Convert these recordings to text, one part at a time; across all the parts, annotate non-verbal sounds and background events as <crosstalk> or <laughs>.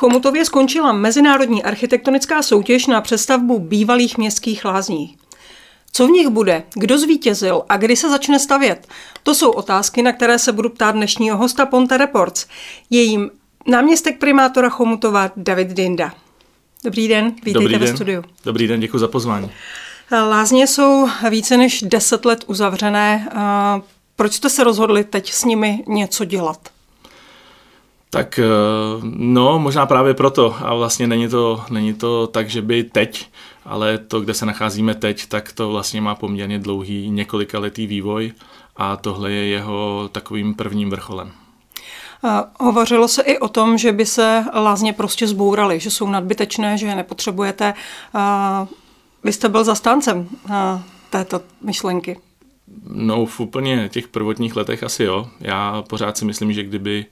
Chomutově skončila mezinárodní architektonická soutěž na přestavbu bývalých městských lázní. Co v nich bude, kdo zvítězil a kdy se začne stavět? To jsou otázky, na které se budu ptát dnešního hosta Ponte Reports. Jejím náměstek primátora Chomutova David Dinda. Dobrý den, vítejte Dobrý ve den. studiu. Dobrý den, děkuji za pozvání. Lázně jsou více než deset let uzavřené. Proč jste se rozhodli teď s nimi něco dělat? Tak no, možná právě proto. A vlastně není to, není to tak, že by teď, ale to, kde se nacházíme teď, tak to vlastně má poměrně dlouhý několikaletý vývoj a tohle je jeho takovým prvním vrcholem. Hovořilo se i o tom, že by se lázně prostě zbouraly, že jsou nadbytečné, že je nepotřebujete. Vy jste byl zastáncem této myšlenky. No v úplně těch prvotních letech asi jo. Já pořád si myslím, že kdyby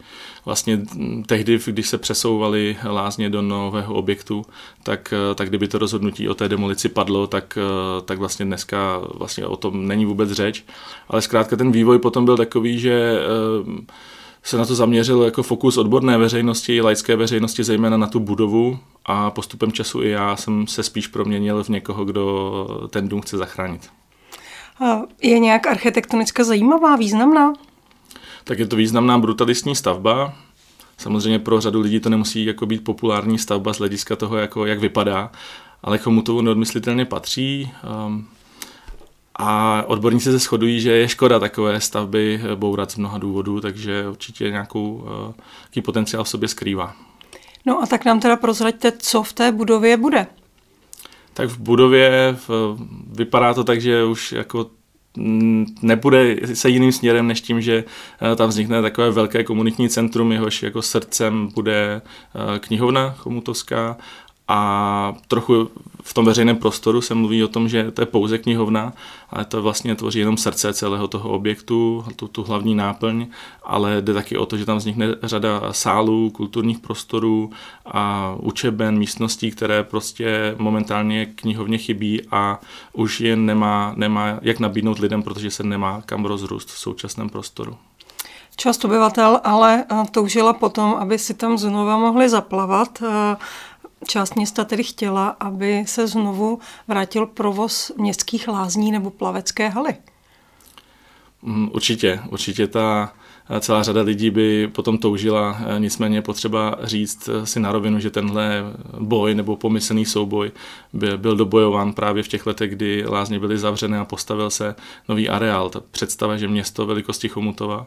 vlastně tehdy, když se přesouvaly lázně do nového objektu, tak, tak kdyby to rozhodnutí o té demolici padlo, tak, tak vlastně dneska vlastně o tom není vůbec řeč. Ale zkrátka ten vývoj potom byl takový, že se na to zaměřil jako fokus odborné veřejnosti, laické veřejnosti, zejména na tu budovu a postupem času i já jsem se spíš proměnil v někoho, kdo ten dům chce zachránit. Je nějak architektonicky zajímavá, významná? Tak je to významná brutalistní stavba. Samozřejmě pro řadu lidí to nemusí jako být populární stavba z hlediska toho, jako, jak vypadá, ale komu to neodmyslitelně patří. Um, a odborníci se shodují, že je škoda takové stavby bourat z mnoha důvodů, takže určitě nějakou, nějaký potenciál v sobě skrývá. No a tak nám teda prozraďte, co v té budově bude. Tak v budově vypadá to tak, že už jako nebude se jiným směrem, než tím, že tam vznikne takové velké komunitní centrum, jehož jako srdcem bude knihovna chomutovská a trochu v tom veřejném prostoru se mluví o tom, že to je pouze knihovna, ale to vlastně tvoří jenom srdce celého toho objektu, tu, tu hlavní náplň, ale jde taky o to, že tam vznikne řada sálů, kulturních prostorů a učeben, místností, které prostě momentálně knihovně chybí a už je nemá, nemá jak nabídnout lidem, protože se nemá kam rozrůst v současném prostoru. Část obyvatel ale toužila potom, aby si tam znova mohli zaplavat. Část města tedy chtěla, aby se znovu vrátil provoz městských lázní nebo plavecké haly. Určitě, určitě ta celá řada lidí by potom toužila, nicméně potřeba říct si na rovinu, že tenhle boj nebo pomyslný souboj byl, byl dobojován právě v těch letech, kdy lázně byly zavřené a postavil se nový areál. Ta představa, že město velikosti Chomutova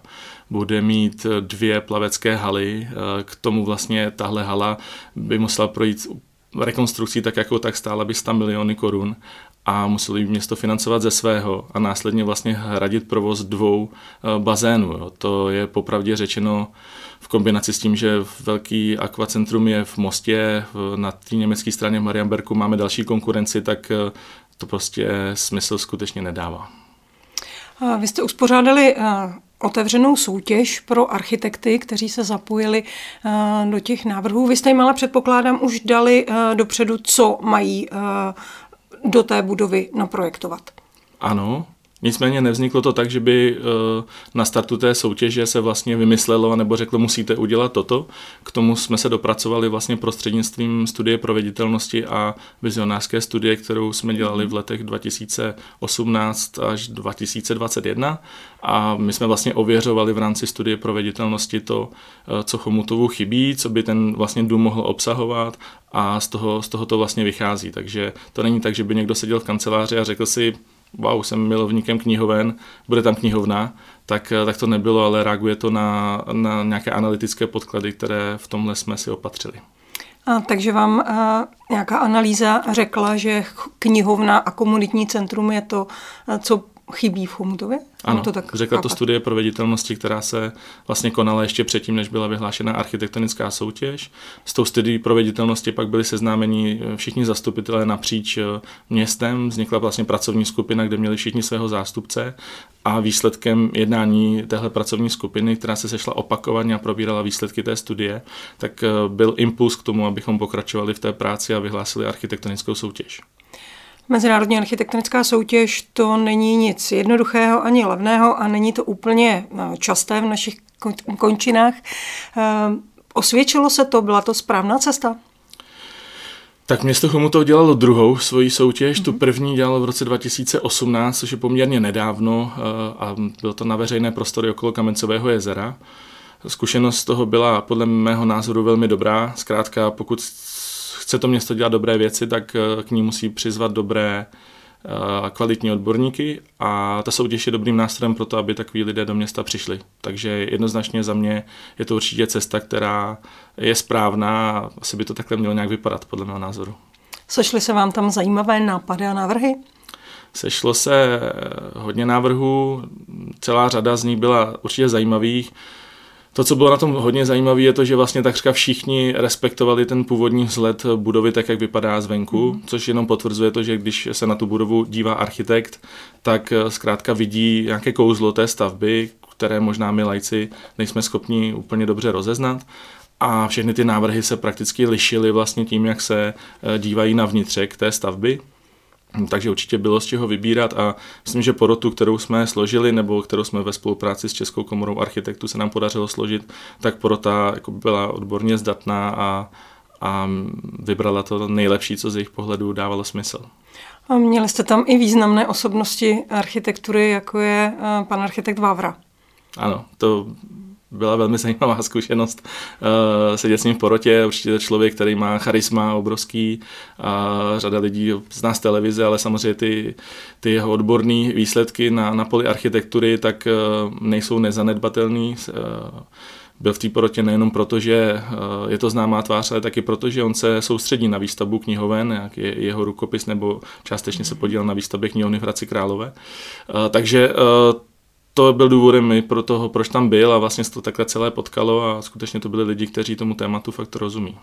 bude mít dvě plavecké haly, k tomu vlastně tahle hala by musela projít rekonstrukcí tak jako tak stála by 100 miliony korun a museli město financovat ze svého a následně vlastně hradit provoz dvou bazénů. Jo. To je popravdě řečeno v kombinaci s tím, že velký akvacentrum je v Mostě, na té německé straně v Marianberku máme další konkurenci, tak to prostě smysl skutečně nedává. Vy jste uspořádali otevřenou soutěž pro architekty, kteří se zapojili do těch návrhů. Vy jste jim ale předpokládám už dali dopředu, co mají do té budovy naprojektovat. Ano, Nicméně nevzniklo to tak, že by na startu té soutěže se vlastně vymyslelo nebo řeklo, musíte udělat toto. K tomu jsme se dopracovali vlastně prostřednictvím studie proveditelnosti a vizionářské studie, kterou jsme dělali v letech 2018 až 2021. A my jsme vlastně ověřovali v rámci studie proveditelnosti to, co Chomutovu chybí, co by ten vlastně dům mohl obsahovat a z toho, z toho to vlastně vychází. Takže to není tak, že by někdo seděl v kanceláři a řekl si, wow, jsem milovníkem knihoven, bude tam knihovna, tak, tak to nebylo, ale reaguje to na, na nějaké analytické podklady, které v tomhle jsme si opatřili. A, takže vám a, nějaká analýza řekla, že knihovna a komunitní centrum je to, co chybí v Chomutově? Ano, to tak řekla chápat. to studie proveditelnosti, která se vlastně konala ještě předtím, než byla vyhlášena architektonická soutěž. S tou studií proveditelnosti pak byli seznámeni všichni zastupitelé napříč městem. Vznikla vlastně pracovní skupina, kde měli všichni svého zástupce a výsledkem jednání téhle pracovní skupiny, která se sešla opakovaně a probírala výsledky té studie, tak byl impuls k tomu, abychom pokračovali v té práci a vyhlásili architektonickou soutěž. Mezinárodní architektonická soutěž to není nic jednoduchého ani levného a není to úplně časté v našich končinách. Osvědčilo se to, byla to správná cesta? Tak město Chomutov dělalo druhou svoji soutěž, mm-hmm. tu mhm. první dělalo v roce 2018, což je poměrně nedávno eh, a bylo to na veřejné prostory okolo Kamencového jezera. Zkušenost z toho byla podle mého názoru velmi dobrá. Zkrátka, pokud chce to město dělat dobré věci, tak eh, k ní musí přizvat dobré a kvalitní odborníky a ta soutěž je dobrým nástrojem pro to, aby takový lidé do města přišli. Takže jednoznačně za mě je to určitě cesta, která je správná a asi by to takhle mělo nějak vypadat, podle mého názoru. Sešly se vám tam zajímavé nápady a návrhy? Sešlo se hodně návrhů, celá řada z nich byla určitě zajímavých. To, co bylo na tom hodně zajímavé, je to, že vlastně takřka všichni respektovali ten původní vzhled budovy tak, jak vypadá zvenku, mm. což jenom potvrzuje to, že když se na tu budovu dívá architekt, tak eh, zkrátka vidí nějaké kouzlo té stavby, které možná my lajci nejsme schopni úplně dobře rozeznat. A všechny ty návrhy se prakticky lišily vlastně tím, jak se eh, dívají na vnitřek té stavby. Takže určitě bylo z čeho vybírat a myslím, že porotu, kterou jsme složili nebo kterou jsme ve spolupráci s Českou komorou architektů se nám podařilo složit, tak porota jako byla odborně zdatná a, a vybrala to nejlepší, co z jejich pohledu dávalo smysl. A měli jste tam i významné osobnosti architektury, jako je eh, pan architekt Vávra. Ano, to byla velmi zajímavá <laughs> zkušenost uh, sedět s ním v porotě. Určitě to člověk, který má charisma obrovský a řada lidí zná z televize, ale samozřejmě ty, ty jeho odborné výsledky na, na poli architektury tak uh, nejsou nezanedbatelný. Uh, byl v té porotě nejenom proto, že je to známá tvář, ale taky proto, že on se soustředí na výstavbu knihoven, jak je jeho rukopis, nebo částečně se podílel na výstavbě knihovny v Hradci Králové. Takže to byl důvodem i pro toho, proč tam byl a vlastně se to takhle celé potkalo a skutečně to byli lidi, kteří tomu tématu fakt rozumí.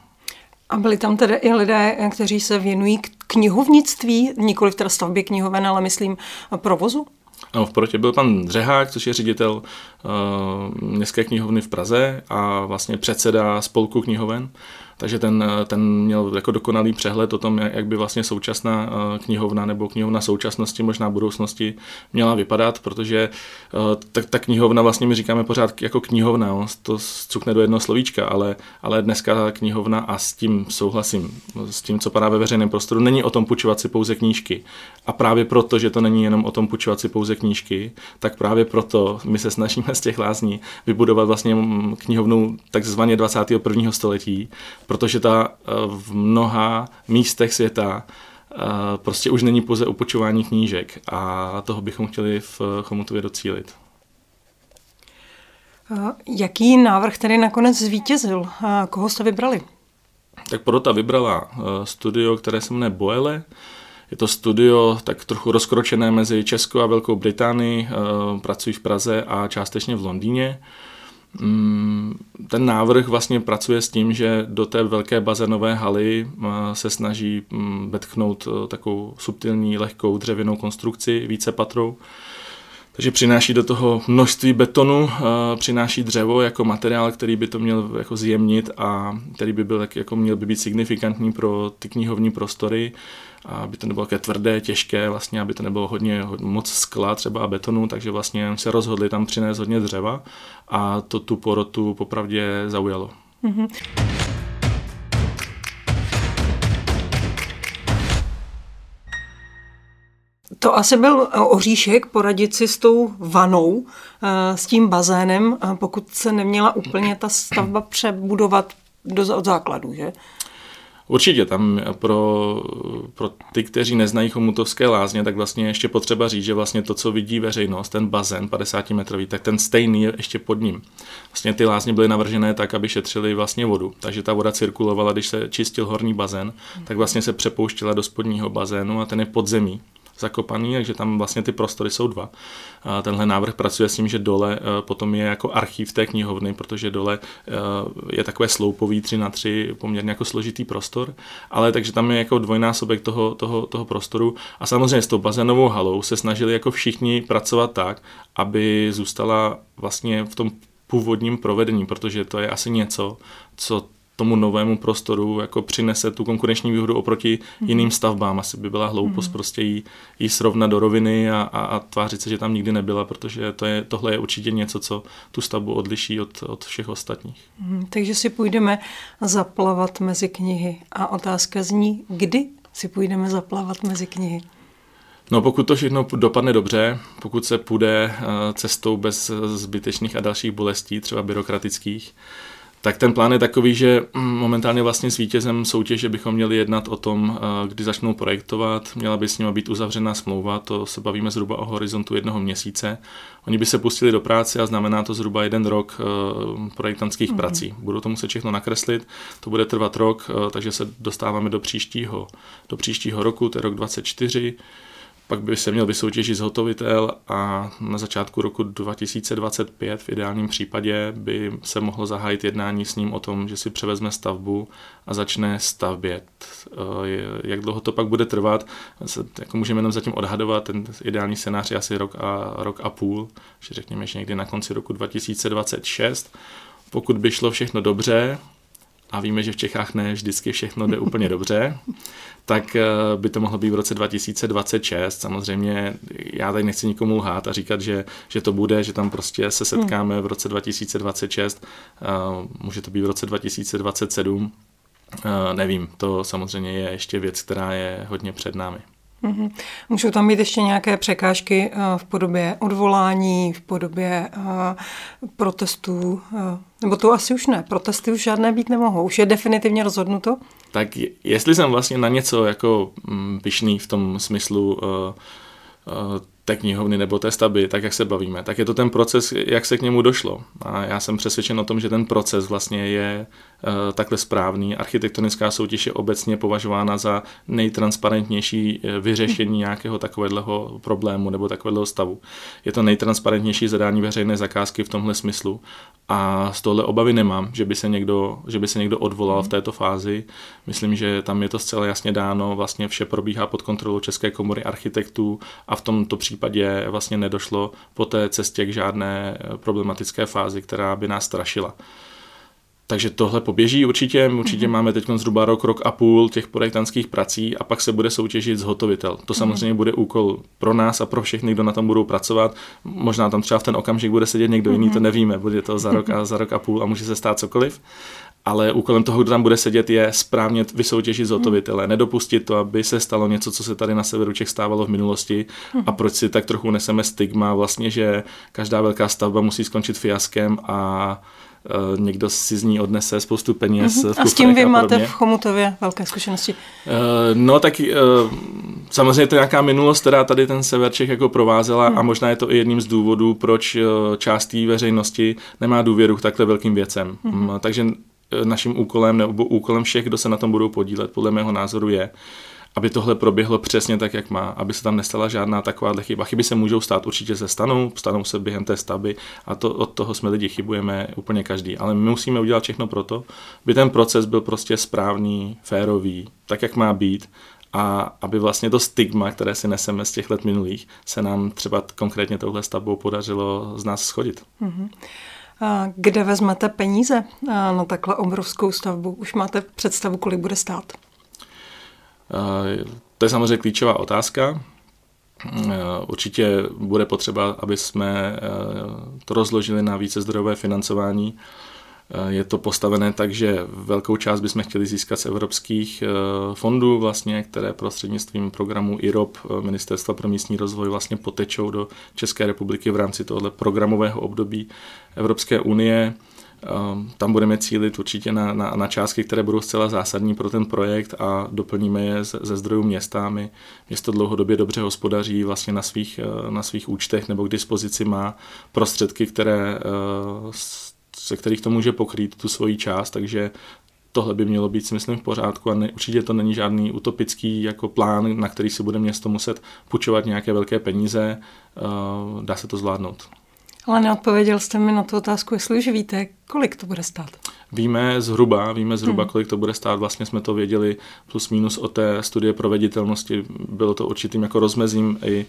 A byli tam tedy i lidé, kteří se věnují knihovnictví, nikoli v teda stavbě knihoven, ale myslím provozu? No, v porotě byl pan Dřehák, což je ředitel uh, Městské knihovny v Praze a vlastně předseda spolku knihoven takže ten, ten měl jako dokonalý přehled o tom, jak by vlastně současná eh, knihovna nebo knihovna současnosti, možná budoucnosti měla vypadat, protože eh, ta, ta knihovna vlastně my říkáme pořád jako knihovna, on to cukne do jednoho slovíčka, ale, ale dneska knihovna a s tím souhlasím, s tím, co padá ve veřejném prostoru, není o tom půjčovat si pouze knížky. A právě proto, že to není jenom o tom půjčovat si pouze knížky, tak právě proto my se snažíme z těch lázní vybudovat vlastně knihovnu takzvaně 21. století, protože ta eh, v mnoha místech světa eh, prostě už není pouze upočování knížek a toho bychom chtěli v Chomutově docílit. Eh, jaký návrh tedy nakonec zvítězil? Koho jste vybrali? Tak porota vybrala studio, které se jmenuje Boele. Je to studio tak trochu rozkročené mezi Českou a Velkou Británii, pracují v Praze a částečně v Londýně. Mm, ten návrh vlastně pracuje s tím, že do té velké bazénové haly eh, se snaží mm, vetknout eh, takovou subtilní, lehkou dřevěnou konstrukci, více patrou. Takže přináší do toho množství betonu, eh, přináší dřevo jako materiál, který by to měl jako zjemnit a který by byl jako měl by být signifikantní pro ty knihovní prostory aby to nebylo také tvrdé, těžké, vlastně, aby to nebylo hodně, hodně moc skla třeba a betonu, takže vlastně se rozhodli tam přinést hodně dřeva a to tu porotu popravdě zaujalo. Mm-hmm. To asi byl oříšek poradit si s tou vanou, eh, s tím bazénem, pokud se neměla úplně ta stavba přebudovat do, od základu, že? Určitě tam pro, pro ty, kteří neznají chomutovské lázně, tak vlastně ještě potřeba říct, že vlastně to, co vidí veřejnost, ten bazén 50 metrový, tak ten stejný je ještě pod ním. Vlastně ty lázně byly navržené tak, aby šetřili vlastně vodu. Takže ta voda cirkulovala, když se čistil horní bazén, tak vlastně se přepouštěla do spodního bazénu a ten je pod zemí zakopaný, takže tam vlastně ty prostory jsou dva. A tenhle návrh pracuje s tím, že dole e, potom je jako archív té knihovny, protože dole e, je takové sloupový 3 na 3 poměrně jako složitý prostor, ale takže tam je jako dvojnásobek toho, toho, toho prostoru a samozřejmě s tou bazénovou halou se snažili jako všichni pracovat tak, aby zůstala vlastně v tom původním provedení, protože to je asi něco, co tomu novému prostoru jako přinese tu konkurenční výhodu oproti mm-hmm. jiným stavbám. Asi by byla hloupost mm-hmm. prostě jí, jí srovnat do roviny a, a, a tvářit se, že tam nikdy nebyla, protože to je, tohle je určitě něco, co tu stavbu odliší od, od všech ostatních. Mm, takže si půjdeme zaplavat mezi knihy. A otázka zní, kdy si půjdeme zaplavat mezi knihy? No pokud to všechno dopadne dobře, pokud se půjde eh, cestou bez zbytečných a dalších bolestí, třeba byrokratických, tak ten plán je takový, že mm, momentálně vlastně s vítězem soutěže bychom měli jednat o tom, eh, kdy začnou projektovat, měla by s nimi být uzavřená smlouva, to se bavíme zhruba o horizontu jednoho měsíce. Oni by se pustili do práce a znamená to zhruba jeden rok eh, projektantských mm-hmm. prací. Budou to muset všechno nakreslit, to bude trvat rok, takže se dostáváme do příštího, do příštího roku, to je rok 24 pak by se měl vysoutěžit zhotovitel a na začátku roku 2025 v ideálním případě by se mohlo zahájit jednání s ním o tom, že si převezme stavbu a začne stavět. Eh, jak dlouho to pak bude trvat, jako můžeme jenom zatím odhadovat, ten ideální scénář je asi rok a, rok a půl, že řekněme, že někdy na konci roku 2026. Pokud by šlo všechno dobře, a víme, že v Čechách ne vždycky všechno jde úplně dobře, <laughs> tak eh, by to mohlo být v roce 2026. Samozřejmě já tady nechci nikomu lhát a říkat, že, že to bude, že tam prostě se setkáme v roce 2026, eh, může to být v roce 2027, eh, nevím, to samozřejmě je ještě věc, která je hodně před námi. Mm-hmm. Můžou tam být ještě nějaké překážky v podobě odvolání, v podobě protestů, nebo to asi už ne, protesty už žádné být nemohou, už je definitivně rozhodnuto? Tak jestli jsem vlastně na něco jako mm, pyšný v tom smyslu té knihovny nebo té stavby, tak jak se bavíme, tak je to ten proces, jak se k němu došlo. A já jsem přesvědčen o tom, že ten proces vlastně je takhle správný. Architektonická soutěž je obecně považována za nejtransparentnější eh, vyřešení nějakého takového problému nebo takového stavu. Je to nejtransparentnější zadání veřejné zakázky v tomhle smyslu a z tohle obavy nemám, že by se někdo, že by se někdo odvolal v této fázi. Myslím, že tam je to zcela jasně dáno, vlastně vše probíhá pod kontrolou České komory architektů a v tomto případě případě vlastně nedošlo po té cestě k žádné eh, problematické fázi, která by nás strašila. Takže tohle poběží určitě. Určitě mm-hmm. máme teď zhruba rok, rok a půl těch projektantských prací a pak se bude soutěžit zhotovitel. To mm-hmm. samozřejmě bude úkol pro nás a pro všechny, kdo na tom budou pracovat. Možná tam třeba v ten okamžik bude sedět někdo mm-hmm. jiný, to mhm. nevíme. Bude to za rok a za rok a půl a může se stát cokoliv ale úkolem toho, kdo tam bude sedět, je správně vysoutěžit zhotovitele. Hmm. Nedopustit to, aby se stalo něco, co se tady na severu Čech stávalo v minulosti hmm. a proč si tak trochu neseme stigma vlastně, že každá velká stavba musí skončit fiaskem a někdo si z ní odnese spoustu peněz. Uh-huh. A s tím vy a máte v Chomutově velké zkušenosti? Uh, no tak uh, samozřejmě to je nějaká minulost, která tady ten sever Čech jako provázela uh-huh. a možná je to i jedním z důvodů, proč část té veřejnosti nemá důvěru k takhle velkým věcem. Uh-huh. Takže Eh, naším úkolem nebo úkolem všech, kdo se na tom budou podílet, podle mého názoru je, aby tohle proběhlo přesně tak, jak má, aby se tam nestala žádná taková chyba. Chyby se můžou stát, určitě se stanou, stanou se během té stavby a to, od toho jsme lidi chybujeme úplně každý. Ale my musíme udělat všechno pro to, aby ten proces byl prostě správný, férový, tak, jak má být a aby vlastně to stigma, které si neseme z těch let minulých, se nám třeba konkrétně touhle stavbou podařilo z nás schodit. Mm-hmm. Kde vezmete peníze na takhle obrovskou stavbu? Už máte představu, kolik bude stát? To je samozřejmě klíčová otázka. Určitě bude potřeba, aby jsme to rozložili na více zdrojové financování. Je to postavené tak, že velkou část bychom chtěli získat z evropských eh, fondů, vlastně, které prostřednictvím programu IROP eh, Ministerstva pro místní rozvoj vlastně potečou do České republiky v rámci tohoto programového období Evropské unie. Eh, tam budeme cílit určitě na, na, na částky, které budou zcela zásadní pro ten projekt a doplníme je ze, ze zdrojů města. My, město dlouhodobě dobře hospodaří vlastně na svých, na svých účtech nebo k dispozici má prostředky, které ze kterých to může pokrýt tu svoji část, takže tohle by mělo být, si myslím, v pořádku a ne, určitě to není žádný utopický jako plán, na který si bude město muset půjčovat nějaké velké peníze, uh, dá se to zvládnout. Ale neodpověděl jste mi na tu otázku, jestli už víte, kolik to bude stát. Víme zhruba, víme zhruba, hmm. kolik to bude stát. Vlastně jsme to věděli plus minus o té studie proveditelnosti. Bylo to určitým jako rozmezím i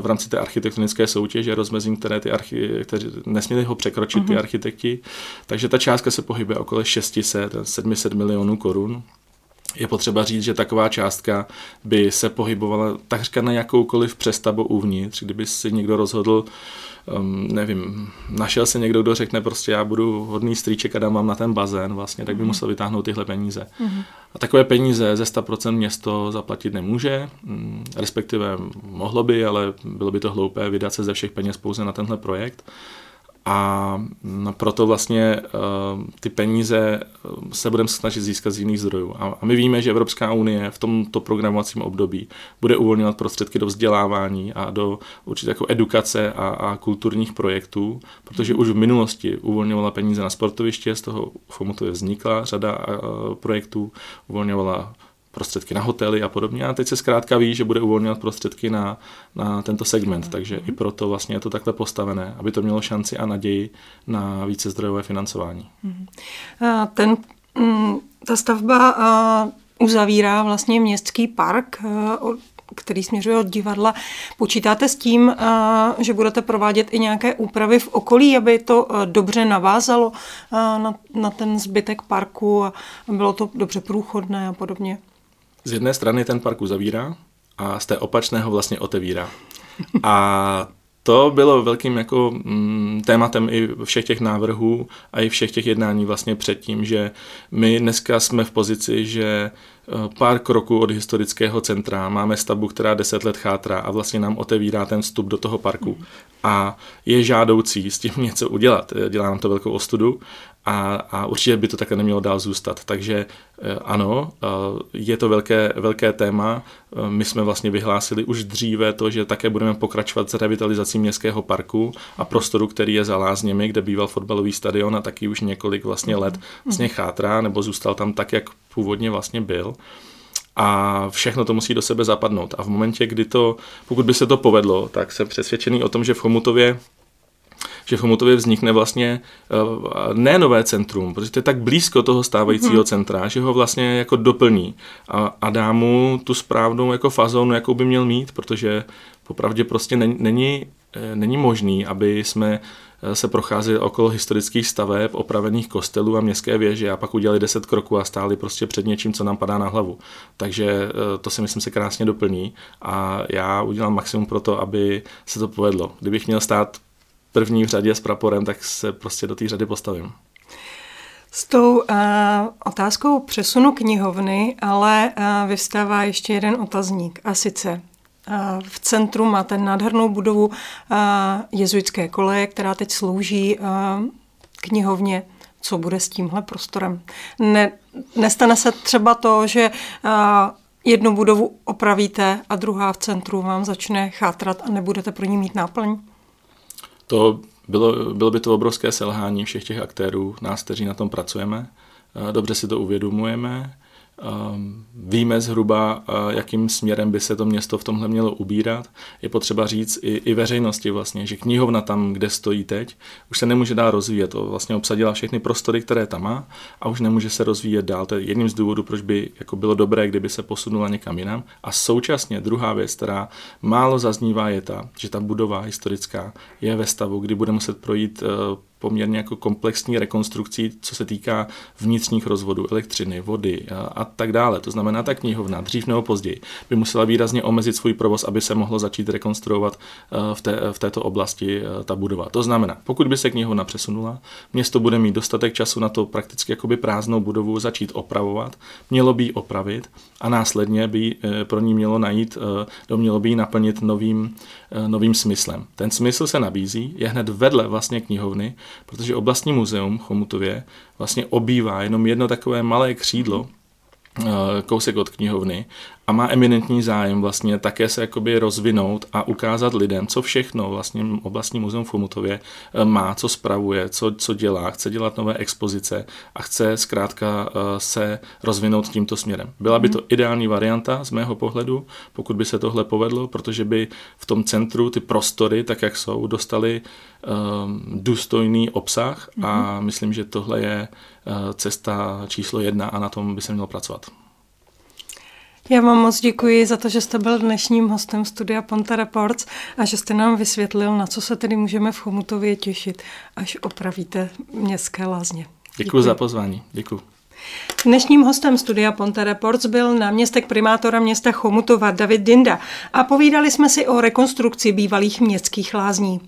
v rámci té architektonické soutěže, rozmezím, které ty archi, kteří nesměli ho překročit, hmm. ty architekti. Takže ta částka se pohybuje okolo 600, 700 milionů korun je potřeba říct, že taková částka by se pohybovala takřka na jakoukoliv přestavbu uvnitř, kdyby si někdo rozhodl, um, nevím, našel se někdo, kdo řekne prostě já budu hodný strýček a dám vám na ten bazén vlastně, tak by mm-hmm. musel vytáhnout tyhle peníze. Mm-hmm. A takové peníze ze 100% město zaplatit nemůže, mm, respektive mohlo by, ale bylo by to hloupé vydat se ze všech peněz pouze na tenhle projekt a proto vlastně eh, ty peníze eh, se budeme snažit získat z jiných zdrojů. A my víme, že Evropská unie v tomto programovacím období bude uvolňovat prostředky do vzdělávání a do určitě jako edukace a, a kulturních projektů, protože už v minulosti uvolňovala peníze na sportoviště, z toho FOMOTu vznikla řada eh, projektů, uvolňovala prostředky na hotely a podobně. A teď se zkrátka ví, že bude uvolňovat prostředky na, na tento segment, mm. takže i proto vlastně je to takhle postavené, aby to mělo šanci a naději na více zdrojové financování. Mm. A ten, mm, ta stavba uzavírá vlastně městský park, který směřuje od divadla. Počítáte s tím, že budete provádět i nějaké úpravy v okolí, aby to dobře navázalo na, na ten zbytek parku a bylo to dobře průchodné a podobně? Z jedné strany ten park uzavírá a z té opačného vlastně otevírá. A to bylo velkým jako mm, tématem i všech těch návrhů a i všech těch jednání vlastně předtím, že my dneska jsme v pozici, že eh, pár kroků od historického centra máme stavbu, která deset let chátrá a vlastně nám otevírá ten vstup do toho parku. A je žádoucí s tím něco udělat. Dělá nám to velkou ostudu a, a určitě by to takhle nemělo dál zůstat. Takže eh, ano, eh, je to velké, velké téma. Eh, my jsme vlastně vyhlásili už dříve to, že také budeme pokračovat s revitalizací městského parku a prostoru, který je za Lázněmi, kde býval fotbalový stadion a taky už několik vlastně let mhm. vlastně chátrá, nebo zůstal tam tak, jak původně vlastně byl a všechno to musí do sebe zapadnout. A v momentě, kdy to, pokud by se to povedlo, tak jsem přesvědčený o tom, že v Chomutově že v Chomutově vznikne vlastně uh, ne nové centrum, protože to je tak blízko toho stávajícího hmm. centra, že ho vlastně jako doplní a, a dá mu tu správnou jako fazonu, jakou by měl mít, protože popravdě prostě není, není, eh, není možný, aby jsme eh, se procházeli okolo historických staveb, opravených kostelů a městské věže a pak udělali deset kroků a stáli prostě před něčím, co nám padá na hlavu. Takže to si myslím se krásně doplní a já udělám maximum pro to, aby se to povedlo. Kdybych měl stát první v řadě s praporem, tak se prostě do té řady postavím. S tou uh, otázkou přesunu knihovny, ale uh, vyvstává ještě jeden otazník. A sice uh, v centru máte nádhernou budovu uh, jezuitské koleje, která teď slouží uh, knihovně. Co bude s tímhle prostorem? Ne, nestane se třeba to, že uh, jednu budovu opravíte a druhá v centru vám začne chátrat a nebudete pro ní mít náplň? To bylo, bylo by to obrovské selhání všech těch aktérů, nás, kteří na tom pracujeme. Dobře si to uvědomujeme víme zhruba, eh, jakým směrem by se to město v tomhle mělo ubírat. Je potřeba říct i, i veřejnosti vlastně, že knihovna tam, kde stojí teď, už se nemůže dál rozvíjet. To vlastně obsadila všechny prostory, které tam má a už nemůže se rozvíjet dál. To je jedním z důvodů, proč by jako bylo dobré, kdyby se posunula někam jinam. A současně druhá věc, která málo zaznívá, je ta, že ta budova historická je ve stavu, kdy bude muset projít eh, poměrně jako komplexní rekonstrukcí, co se týká vnitřních rozvodů, elektřiny, vody a, a tak dále. To znamená, ta knihovna dřív nebo později by musela výrazně omezit svůj provoz, aby se mohlo začít rekonstruovat eh, v, té, v této oblasti eh, ta budova. To znamená, pokud by se knihovna přesunula, město bude mít dostatek času na to prakticky jakoby prázdnou budovu začít opravovat, mělo by ji opravit a následně by eh, pro ní mělo najít, mělo by ji naplnit novým, novým smyslem. Ten smysl se nabízí, je hned vedle vlastně knihovny, protože oblastní muzeum Chomutově vlastně obývá jenom jedno takové malé křídlo, eh, kousek od knihovny a má eminentní zájem vlastně také se jakoby rozvinout a ukázat lidem, co všechno vlastně oblastní muzeum v Chomutově eh, má, co spravuje, co, co dělá, chce dělat nové expozice a chce zkrátka eh, se rozvinout tímto směrem. Byla by to ideální varianta z mého pohledu, pokud by se tohle povedlo, protože by v tom centru ty prostory, tak jak jsou, dostali um, důstojný obsah a mhm. myslím, že tohle je cesta číslo jedna a na tom by se mělo pracovat. Já vám moc děkuji za to, že jste byl dnešním hostem studia Ponta Reports a že jste nám vysvětlil, na co se tedy můžeme v Chomutově těšit, až opravíte městské lázně. Děkuji, děkuji. za pozvání. Děkuji. Dnešním hostem studia Ponte Reports byl náměstek primátora města Chomutova David Dinda a povídali jsme si o rekonstrukci bývalých městských lázní.